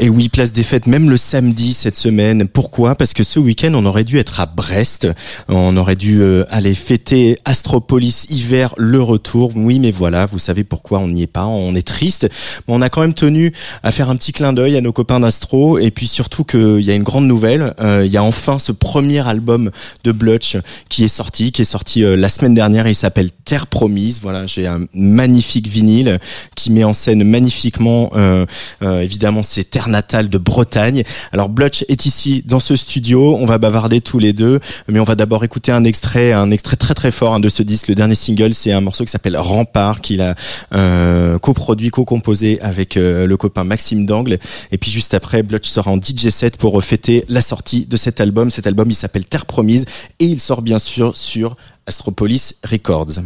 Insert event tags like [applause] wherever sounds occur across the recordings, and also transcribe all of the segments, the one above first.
Et oui, place des fêtes, même le samedi cette semaine. Pourquoi? Parce que ce week-end, on aurait dû être à Brest. On aurait dû euh, aller fêter Astropolis hiver, le retour. Oui, mais voilà, vous savez pourquoi on n'y est pas. On est triste. Mais on a quand même tenu à faire un petit clin d'œil à nos copains d'Astro. Et puis surtout qu'il y a une grande nouvelle. Euh, Il y a enfin ce premier album de Blutch qui est sorti, qui est sorti euh, la semaine dernière. Il s'appelle Terre Promise. Voilà, j'ai un magnifique vinyle qui met en scène magnifiquement, euh, évidemment, ces terres natales de Bretagne. Alors Blutch est ici dans ce studio. On va bavarder tous les deux, mais on va d'abord écouter un extrait, un extrait très très fort hein, de ce disque. Le dernier single, c'est un morceau qui s'appelle Rempart, qu'il a euh, coproduit, co-composé avec euh, le copain Maxime Dangle. Et puis juste après, Blutch sera en DJ set pour fêter la sortie de cet album. Cet album, il s'appelle Terre Promise et il sort bien sûr sur Astropolis Records.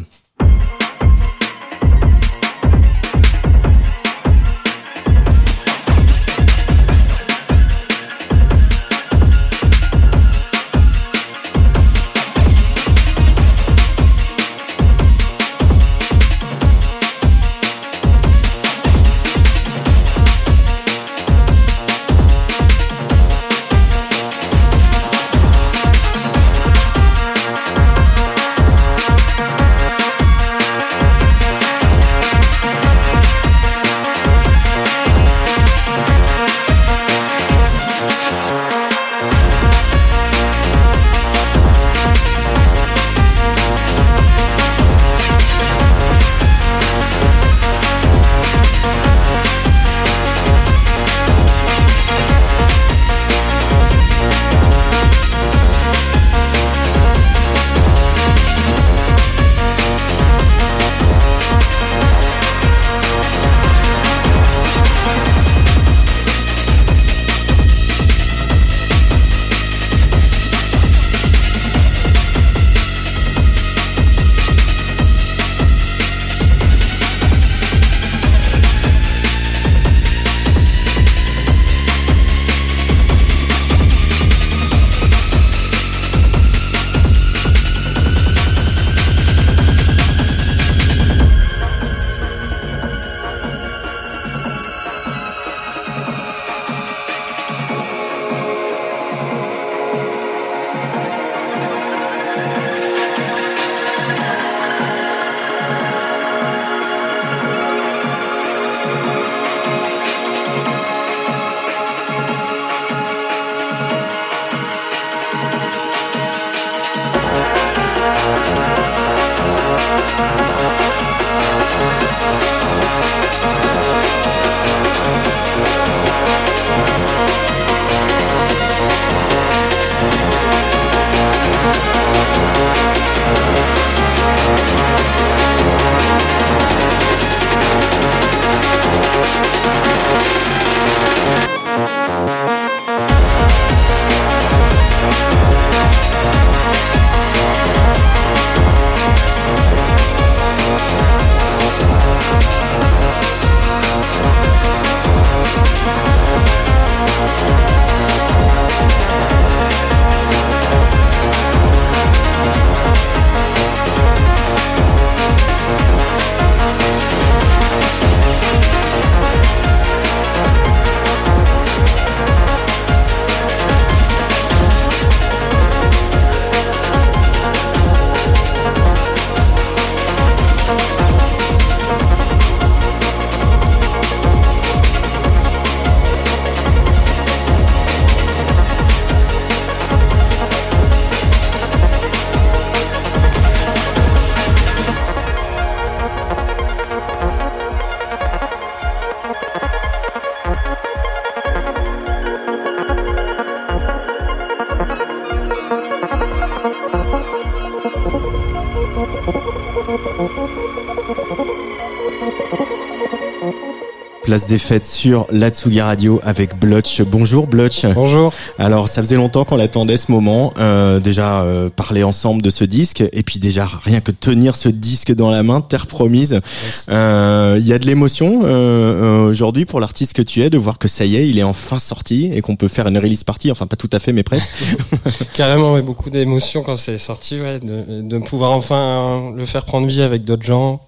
Place des fêtes sur l'Atsugi Radio avec Blotch. Bonjour Blotch. Bonjour. Alors ça faisait longtemps qu'on attendait ce moment. Euh, déjà euh, parler ensemble de ce disque et puis déjà rien que tenir ce disque dans la main, Terre promise. Euh, Il y a de l'émotion euh, aujourd'hui pour l'artiste que tu es de voir que ça y est, il est enfin sorti et qu'on peut faire une release party. Enfin pas tout à fait mais presque. [laughs] Carrément, ouais, beaucoup d'émotions quand c'est sorti, ouais, de, de pouvoir enfin le faire prendre vie avec d'autres gens,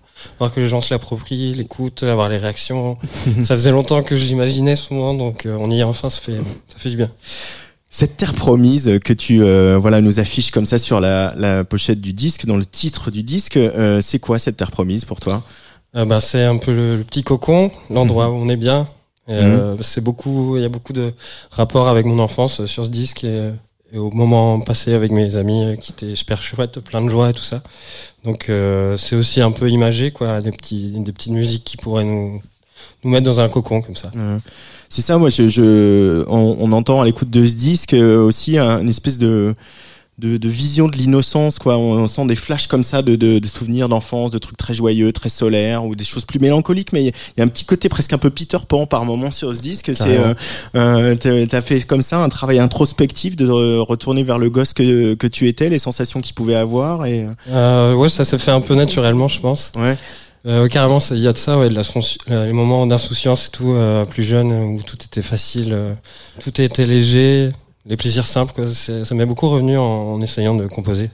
voir que les gens se l'approprient, l'écoutent, avoir les réactions. ça faisait longtemps que je l'imaginais ce moment, donc euh, on y est enfin, ça fait, ça fait du bien. Cette terre promise que tu euh, voilà nous affiches comme ça sur la, la pochette du disque, dans le titre du disque, euh, c'est quoi cette terre promise pour toi? Euh, bah, c'est un peu le, le petit cocon, l'endroit où on est bien. Euh, C'est beaucoup, il y a beaucoup de rapports avec mon enfance sur ce disque et, et au moment passé avec mes amis euh, qui étaient super chouettes, plein de joie et tout ça. Donc euh, c'est aussi un peu imagé, quoi, des petits, des petites musiques qui pourraient nous nous mettre dans un cocon comme ça. C'est ça, moi, je, je on, on entend à l'écoute de ce disque euh, aussi un- une espèce de, de, de vision de l'innocence, quoi. On, on sent des flashs comme ça de, de, de souvenirs d'enfance, de trucs très joyeux, très solaires, ou des choses plus mélancoliques, mais il y, a- il y a un petit côté presque un peu Peter Pan par moment sur ce disque. C'est, euh, euh, t'as- fait comme ça un travail introspectif de re- retourner vers le gosse que, que tu étais, les sensations qu'il pouvait avoir, et Euh, ouais, ça s'est fait un peu naturellement, je pense. ouais. Euh, carrément, il y a de ça, ouais, de la, les moments d'insouciance et tout, euh, plus jeune, où tout était facile, euh, tout était léger, les plaisirs simples, quoi. Ça m'est beaucoup revenu en, en essayant de composer.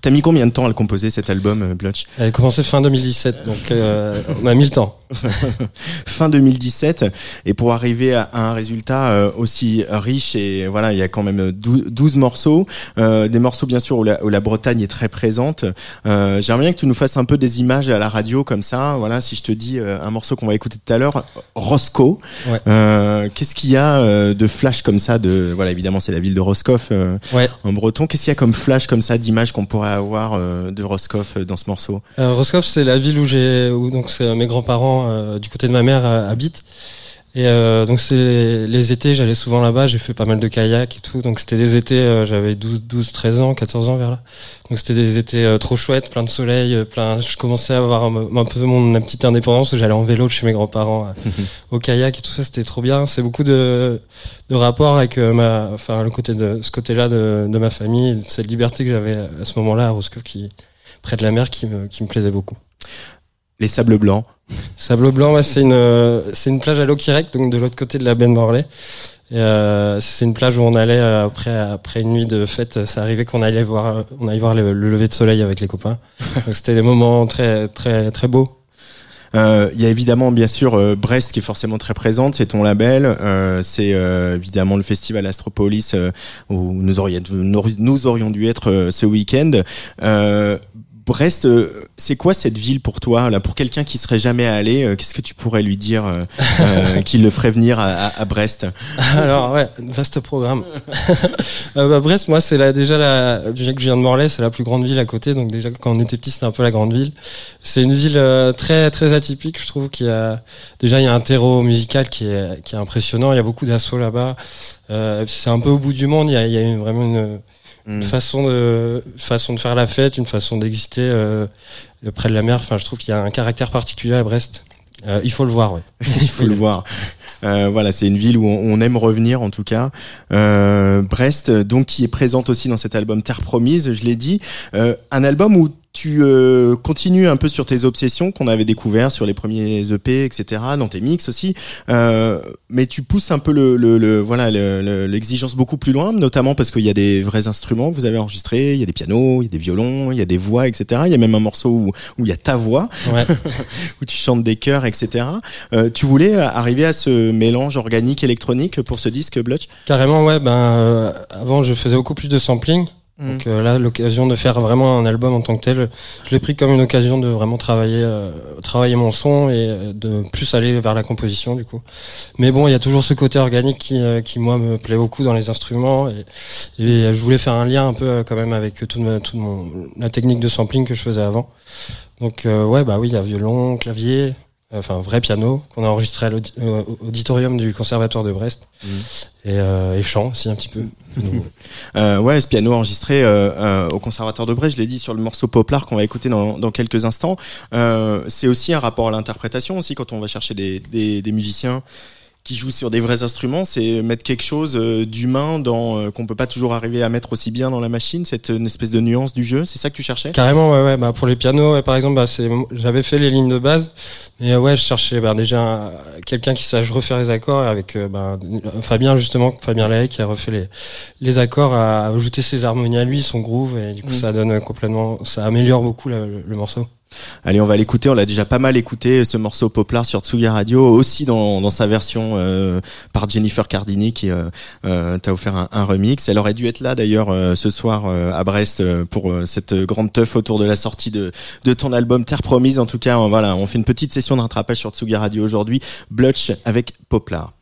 T'as mis combien de temps à le composer cet album, euh, Blotch Elle a commencé fin 2017, donc euh, on a mis le temps. [laughs] fin 2017 et pour arriver à, un résultat euh, aussi riche et voilà il y a quand même 12, 12 morceaux euh, des morceaux bien sûr où la, où la Bretagne est très présente euh, j'aimerais bien que tu nous fasses un peu des images à la radio comme ça voilà si je te dis euh, un morceau qu'on va écouter tout à l'heure Roscoe Ouais. euh, qu'est-ce qu'il y a de flash comme ça de voilà évidemment c'est la ville de Roscoff euh, Ouais. en breton qu'est-ce qu'il y a comme flash comme ça d'images qu'on pourrait avoir euh, de Roscoff euh, dans ce morceau Euh, Roscoff, c'est la ville où j'ai, où donc mes grands-parents du côté de ma mère habitent. Et euh, donc c'est les étés, j'allais souvent là-bas. J'ai fait pas mal de kayak et tout. Donc c'était des étés, euh, j'avais 12, 12, 13 ans, 14 ans vers là. Donc c'était des étés euh, trop chouettes, plein de soleil, euh, plein. Je commençais à avoir un, un peu mon ma petite indépendance. où J'allais en vélo chez mes grands-parents euh, [laughs] au kayak et tout ça. C'était trop bien. C'est beaucoup de de rapports avec ma, enfin le côté de ce côté-là de, de ma famille, et de cette liberté que j'avais à ce moment-là à Roscoff, qui près de la mer, qui me qui me plaisait beaucoup. les sables blancs Sable Blanc, ouais, c'est une euh, c'est une plage à Loquirec, donc de l'autre côté de la baie de Morlaix. Euh, c'est une plage où on allait euh, après après une nuit de fête. Ça arrivait qu'on allait voir on allait voir le, le lever de soleil avec les copains. [laughs] C'était des moments très très très beaux. Euh, Il y a évidemment bien sûr euh, Brest qui est forcément très présente, c'est ton label, euh, c'est euh, évidemment le festival Astropolis euh, où nous, aurions, nous, nous aurions dû être euh, ce week-end. Brest, euh, c'est quoi cette ville pour toi là Pour quelqu'un qui serait jamais allé, euh, qu'est-ce que tu pourrais lui dire euh, [laughs] euh, qui le ferait venir à, à- à Brest? Alors ouais, vaste programme. [laughs] euh, bah, Brest, moi c'est là déjà la déjà que je viens de Morlaix, c'est la plus grande ville à côté. Donc déjà quand on était petit, c'était un peu la grande ville. C'est une ville euh, très très atypique, je trouve. Qu'il y a déjà il y a un terreau musical qui est qui est impressionnant. Il y a beaucoup d'assauts là-bas. Euh, c'est un peu au bout du monde. Il y a, il y a une, vraiment une, une Mm. façon de façon de faire la fête, une façon d'exister euh, près de la mer. Enfin, je trouve qu'il y a un caractère particulier à Brest. Euh, il faut le voir, ouais. [laughs] Il faut le [laughs] voir. Euh, voilà, c'est une ville où on, on aime revenir en tout cas. Euh, Brest, donc qui est présente aussi dans cet album Terre Promise, je l'ai dit, Euh, un album où tu euh, continues un peu sur tes obsessions qu'on avait découvert sur les premiers EP, etc., dans tes mix aussi, euh, mais tu pousses un peu le, le, le- voilà le- le- l'exigence beaucoup plus loin, notamment parce qu'il y a des vrais instruments que vous avez enregistrés, il y a des pianos, il y a des violons, il y a des voix, etc. Il y a même un morceau où où il y a ta voix ouais. [laughs] où tu chantes des chœurs, etc. Euh, tu voulais arriver à ce mélange organique électronique pour ce disque Blutch Carrément, ouais. Ben, euh, avant, je faisais beaucoup plus de sampling. Mm. Donc euh, là, l'occasion de faire vraiment un album en tant que tel, je l'ai pris comme une occasion de vraiment travailler, euh, travailler mon son et euh, de plus aller vers la composition du coup. Mais bon, il y a toujours ce côté organique qui, euh, qui moi me plaît beaucoup dans les instruments et, et je voulais faire un lien un peu euh, quand même avec toute, ma, toute mon, la technique de sampling que je faisais avant. Donc euh, ouais, bah oui, il y a violon, clavier, enfin vrai piano qu'on a enregistré à l'auditorium du conservatoire de Brest et, euh, et chant aussi un petit peu. Euh, ouais, ce piano enregistré euh, euh, au Conservatoire de Brest, je l'ai dit sur le morceau Poplar qu'on va écouter dans, dans quelques instants. Euh, c'est aussi un rapport à l'interprétation aussi quand on va chercher des, des, des musiciens qui jouent sur des vrais instruments, c'est mettre quelque chose euh, d'humain dans euh, qu'on peut pas toujours arriver à mettre aussi bien dans la machine, cette une espèce de nuance du jeu. C'est ça que tu cherchais? Carrément, ouais, ouais. Bah, pour les pianos, ouais, par exemple, bah, c'est, j'avais fait les lignes de base, mais euh, ouais, je cherchais bah, déjà un- quelqu'un qui sache refaire les accords avec bah, Fabien justement, Fabien Lahaye qui a refait les, les accords, a ajouté ses harmonies à lui, son groove, et du coup, Mm. ça donne complètement, ça améliore beaucoup le morceau. Allez, on va l'écouter. On l'a déjà pas mal écouté ce morceau Poplar sur Tsuga Radio, aussi dans, sa version euh, par Jennifer Cardini qui euh, euh, t'a offert un, remix. Elle aurait dû être là d'ailleurs euh, ce soir euh, à Brest pour cette grande teuf autour de la sortie de, ton album Terre Promise. En tout cas, on- voilà, on fait une petite session de rattrapage sur Tsuga Radio aujourd'hui. Blutch avec Poplar.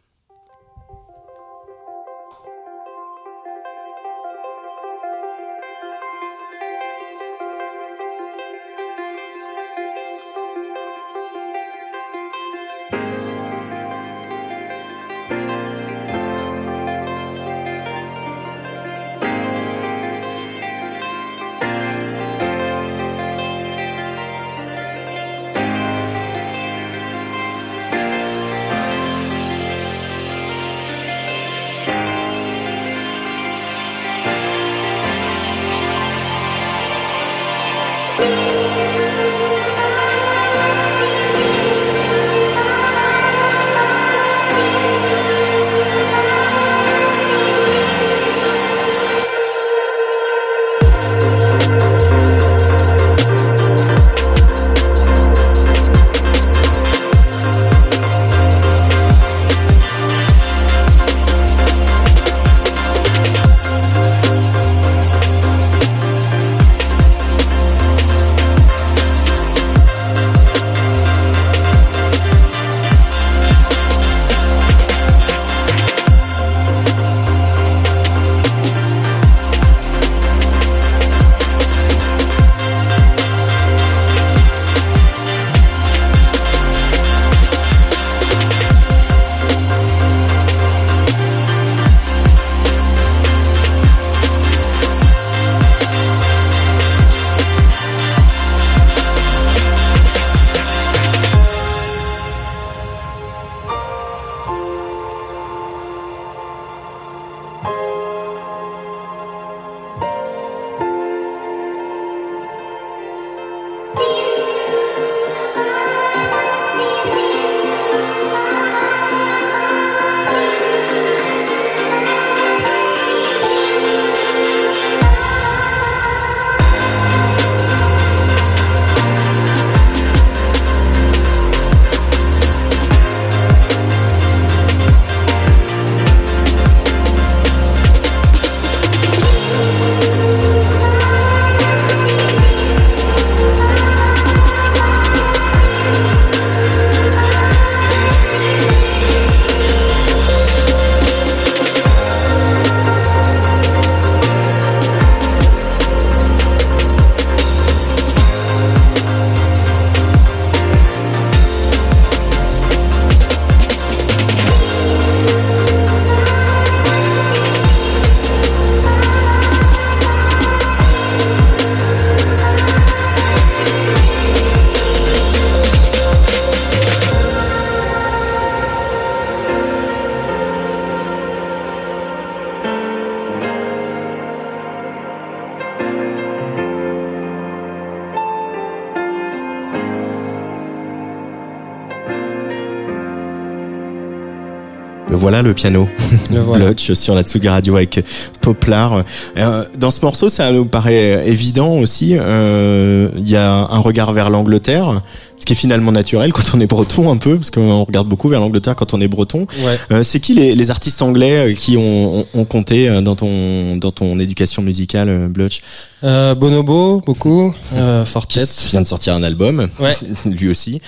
Voilà le piano. [laughs] Le voilà. Blotch sur la Tsugi Radio avec Poplar. Euh, dans ce morceau, ça nous paraît évident aussi. euh, Il y a un regard vers l'Angleterre, ce qui est finalement naturel quand on est breton un peu, parce qu'on regarde beaucoup vers l'Angleterre quand on est breton. Ouais. Euh, c'est qui les, les artistes anglais euh, qui ont, ont, ont compté euh, dans ton dans ton éducation musicale, Blotch Euh, Bonobo, beaucoup. Euh, Qui Fortet. vient de sortir un album, Ouais. [laughs] lui aussi.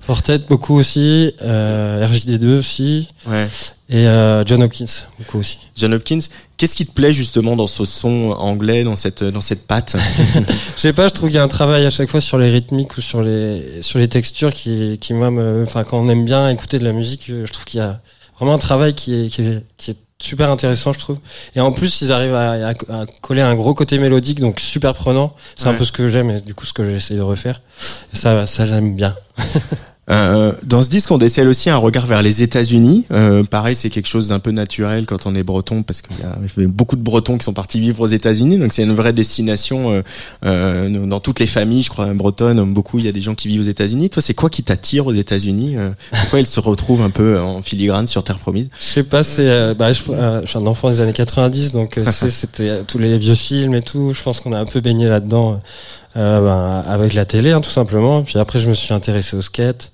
Fortet, beaucoup aussi. Euh, RJD2 aussi. Ouais. Et euh, John Hopkins, beaucoup aussi. John Hopkins, qu'est-ce qui te plaît justement dans ce son anglais, dans cette dans cette patte [laughs] Je sais pas, je trouve qu'il y a un travail à chaque fois sur les rythmiques ou sur les sur les textures qui qui moi me enfin quand on aime bien écouter de la musique, je trouve qu'il y a vraiment un travail qui est qui est, qui est super intéressant, je trouve. Et en plus, ils arrivent à, à- à coller un gros côté mélodique, donc super prenant. C'est un peu ce que j'aime et du coup ce que j'essaie de refaire. Et ça, ça j'aime bien. [laughs] Euh, dans ce disque, on décèle aussi un regard vers les États-Unis. Euh, pareil, c'est quelque chose d'un peu naturel quand on est breton, parce qu'il y a beaucoup de Bretons qui sont partis vivre aux États-Unis. Donc c'est une vraie destination euh, euh, dans toutes les familles, je crois, bretonnes. Beaucoup, il y a des gens qui vivent aux États-Unis. Toi, c'est quoi qui t'attire aux États-Unis Euh, Pourquoi ils se retrouvent un peu en filigrane sur Terre Promise? Je sais pas, c'est, euh, bah, je, je suis un enfant des années 90, donc tu sais, [laughs] c'était tous les vieux films et tout. Je pense qu'on a un peu baigné là-dedans, euh, ben, avec la télé, hein, tout simplement. Puis après, je me suis intéressé au skate.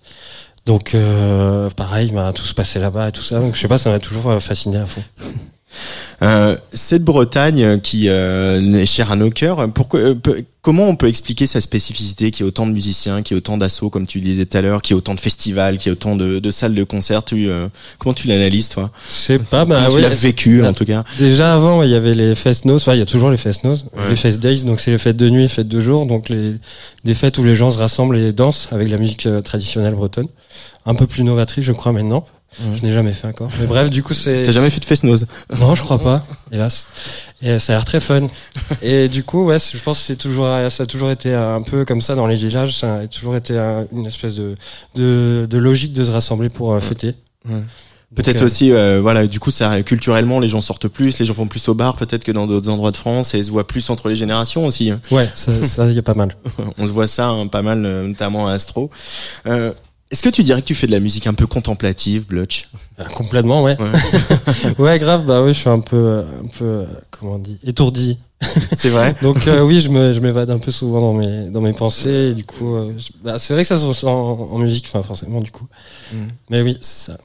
Donc, euh, pareil, bah, tout se passait là-bas et tout ça. Donc, je sais pas, ça m'a toujours euh, fasciné à fond. [laughs] Euh, cette Bretagne qui euh, est chère à nos cœurs, pourquoi, euh, comment on peut expliquer sa spécificité, qu'il y ait autant de musiciens, qu'il y ait autant d'assauts, comme tu le disais tout à l'heure, qu'il y ait autant de festivals, qu'il y ait autant de, de salles de concert tu, euh, Comment tu l'analyses, toi? Je sais pas, bah, Comment tu ouais, l'as vécu, en tout cas? Déjà avant, il y avait les fest nose, enfin il y a toujours les fest Ouais. les fest days, donc c'est les fêtes de nuit et fêtes de jour, donc les des fêtes où les gens se rassemblent et dansent avec la musique traditionnelle bretonne, un peu plus novatrice je crois maintenant. Je n'ai jamais fait encore. Mais bref, du coup c'est. T'as jamais fait de fest-nose Non, je crois pas, hélas. Et euh, ça a l'air très fun. Et du coup, ouais, je pense que c'est toujours, ça a toujours été un peu comme ça dans les villages. Ça a toujours été un- une espèce de, de, de logique de se rassembler pour euh, fêter. Ouais. Peut-être euh, aussi, euh, voilà, du coup, ça culturellement, les gens sortent plus, les gens vont plus au bar, peut-être que dans d'autres endroits de France, et se voient plus entre les générations aussi. hein. Ouais, ça, ça y a pas mal. [laughs] On se voit ça hein, pas mal, euh, notamment à Astro. Euh, Est-ce que tu dirais que tu fais de la musique un peu contemplative, Blutch Euh, Complètement, ouais. ouais, [laughs] grave, bah oui, je suis un peu, euh, un peu, euh, comment on dit, étourdi. C'est vrai [laughs] Donc euh, oui, je me, je m'évade un peu souvent dans mes, dans mes pensées. Et du coup, euh, bah, c'est vrai que ça se ressent en, en musique, enfin forcément, du coup. Mm. Mais oui, c'est ça.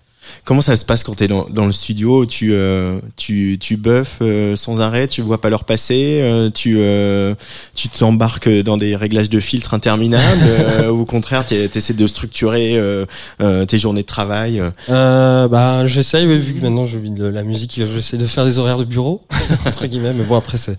Comment ça se passe quand t'es dans, dans le studio Tu euh, tu tu buffes euh, sans arrêt, tu vois pas l'heure passer, euh, tu euh, tu t'embarques dans des réglages de filtres interminables, [laughs] euh, ou au contraire t'es- t'essaies de structurer euh, tes journées de travail. bah, j'essaye, vu que maintenant je vis de la musique, j'essaie de faire des horaires de bureau, [laughs] entre guillemets. Mais bon, après, c'est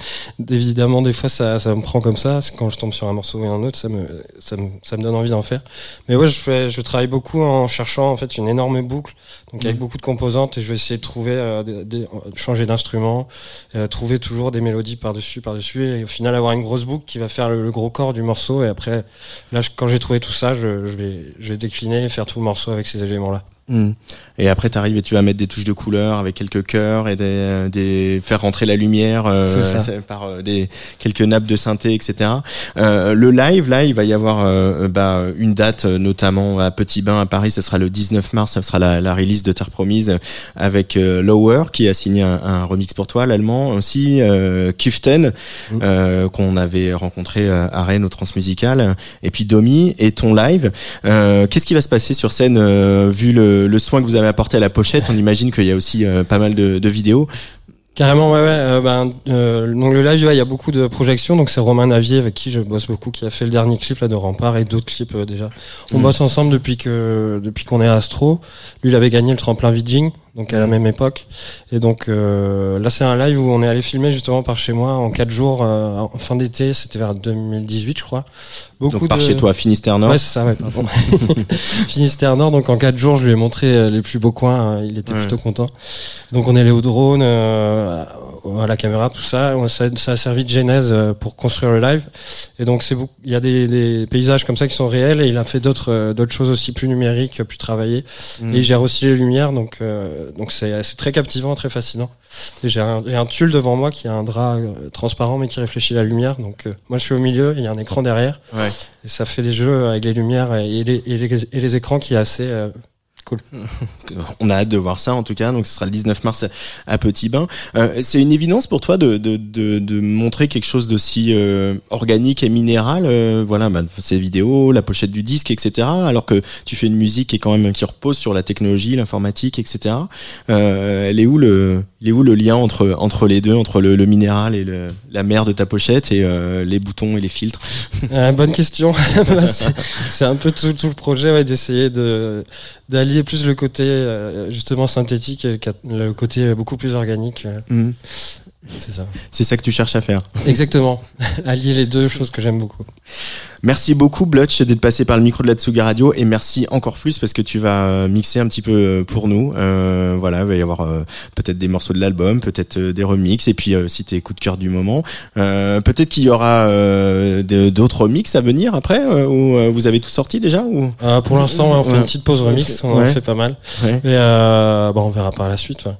évidemment des fois ça, ça me prend comme ça. Quand je tombe sur un morceau et un autre, ça me, ça me, ça me donne envie d'en faire. Mais ouais, je fais, je travaille beaucoup en cherchant en fait une énorme boucle, donc avec beaucoup de composantes, et je vais essayer de trouver, euh, des, des- changer d'instrument, euh, trouver toujours des mélodies par dessus, par dessus, et au final avoir une grosse boucle qui va faire le, le gros corps du morceau. Et après, là, je- quand j'ai trouvé tout ça, je, je vais, je vais décliner et faire tout le morceau avec ces éléments-là. Hmm. Et après t'arrives et tu vas mettre des touches de couleur avec quelques cœurs et des, euh, des faire rentrer la lumière euh, par euh, des quelques nappes de synthé, etc. Euh, le live là, il va y avoir euh, bah, une date notamment à Petit Bain à Paris. Ce sera le 19 mars. Ça sera la, la release de Terre Promise avec Lower qui a signé un, un remix pour toi, l'allemand aussi, euh, Kuften Mm. euh, qu'on avait rencontré à Rennes au Transmusical, et puis Domi et ton live. Euh, Qu'est-ce qui va se passer sur scène euh, vu le, le soin que vous avez apporté à la pochette On imagine qu'il y a aussi euh, pas mal de, de vidéos. Carrément, ouais, ouais. euh, ben, euh, donc le live, ouais, il y a beaucoup de projections. Donc c'est Romain Navier avec qui je bosse beaucoup, qui a fait le dernier clip là de Rempart et d'autres clips euh, déjà. On Mhm. bosse ensemble depuis que depuis qu'on est à Astro. Lui, il avait gagné le tremplin Vidging, donc à la même époque. Et donc là, c'est un live où on est allé filmer justement par chez moi en quatre jours en fin d'été. C'était vers 2018, je crois. Beaucoup Donc par de... chez toi, Finistère Nord. Ouais, c'est ça, ouais, pardon. [laughs] Finistère Nord, donc en quatre jours, je lui ai montré euh, les plus beaux coins, euh, il était Ouais. plutôt content. Donc on est allé au drone, euh, à la caméra, tout ça, ça, ça a servi de genèse euh, pour construire le live. Et donc c'est il y a des, des paysages comme ça qui sont réels et il a fait d'autres euh, d'autres choses aussi plus numériques, plus travaillées. Mm. Et il gère aussi les lumières, donc euh, donc c'est c'est très captivant, très fascinant. Et j'ai un, un tulle devant moi qui a un drap transparent mais qui réfléchit la lumière. Donc euh, moi je suis au milieu, il y a un écran derrière. Ouais. Et ça fait des jeux avec les lumières et les, et les, et les écrans qui est assez [laughs] On a hâte de voir ça en tout cas. Donc ce sera le 19 mars à Petit Bain. Euh, c'est une évidence pour toi de, de, de, de montrer quelque chose d'aussi euh, organique et minéral. euh, voilà, bah, ces vidéos, la pochette du disque, etc. Alors que tu fais une musique qui est quand même qui repose sur la technologie, l'informatique, etc. Euh, elle est où le, il est où le lien entre entre les deux, entre le, le minéral et le, la mer de ta pochette et euh, les boutons et les filtres. Euh, bonne question. [laughs] Bah, c'est- c'est un peu tout, tout le projet ouais, d'essayer de d'allier plus le côté euh, justement synthétique et le, côté beaucoup plus organique. euh, Mhm. C'est ça. C'est ça que tu cherches à faire. Exactement. [laughs] Allier les deux choses que j'aime beaucoup. Merci beaucoup Blutch d'être passé par le micro de la Tsuga Radio et merci encore plus parce que tu vas euh, mixer un petit peu euh, pour nous. Euh, voilà, il va y avoir euh, peut-être des morceaux de l'album, peut-être des remixes et puis euh, si tes coups de cœur du moment, euh, peut-être qu'il y aura euh, d'autres remixes à venir après ou vous avez tout sorti déjà ou? Euh, pour l'instant, on fait une petite pause remix, on en fait pas mal. Ouais. Et euh, bon, on verra par la suite. ouais.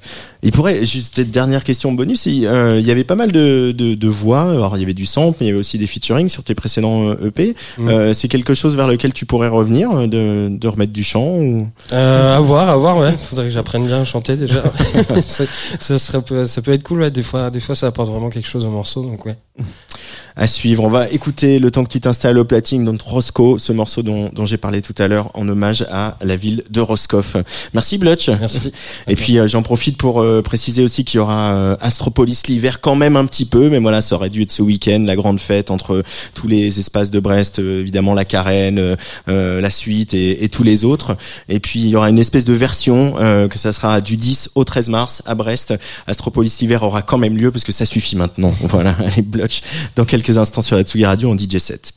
Il pourrait, juste cette dernière question bonus, il, y avait pas mal de, de, de voix, alors il y avait du sample, mais il y avait aussi des featuring sur tes précédents euh, Mm. Euh, c'est quelque chose vers lequel tu pourrais revenir, euh, de, de remettre du chant ou... Euh, à voir, à voir, ouais. Faudrait que j'apprenne bien à chanter déjà. [laughs] [laughs] ça, ça serait, ça peut être cool, ouais. Des fois, des fois, ça apporte vraiment quelque chose au morceau, donc ouais. À suivre. On va écouter le temps que tu t'installes au platine, donc Roscoe, ce morceau dont, dont j'ai parlé tout à l'heure, en hommage à la ville de Roscoff. Merci Blutch. Merci. Et puis euh, j'en profite pour euh, préciser aussi qu'il y aura euh, Astropolis l'hiver quand même un petit peu, mais voilà, ça aurait dû être ce week-end, la grande fête entre tous les espaces de Brest, euh, évidemment la Carène, euh, euh, la suite et, et tous les autres. Et puis il y aura une espèce de version euh, que ça sera du 10 au 13 mars à Brest. Astropolis l'hiver aura quand même lieu parce que ça suffit maintenant. [laughs] Voilà, allez Blutch dans quelques instants sur la Tsugi Radio en DJ 7.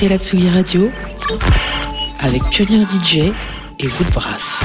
Écoutez la Tsugi Radio avec Pionnier DJ et Woodbrass.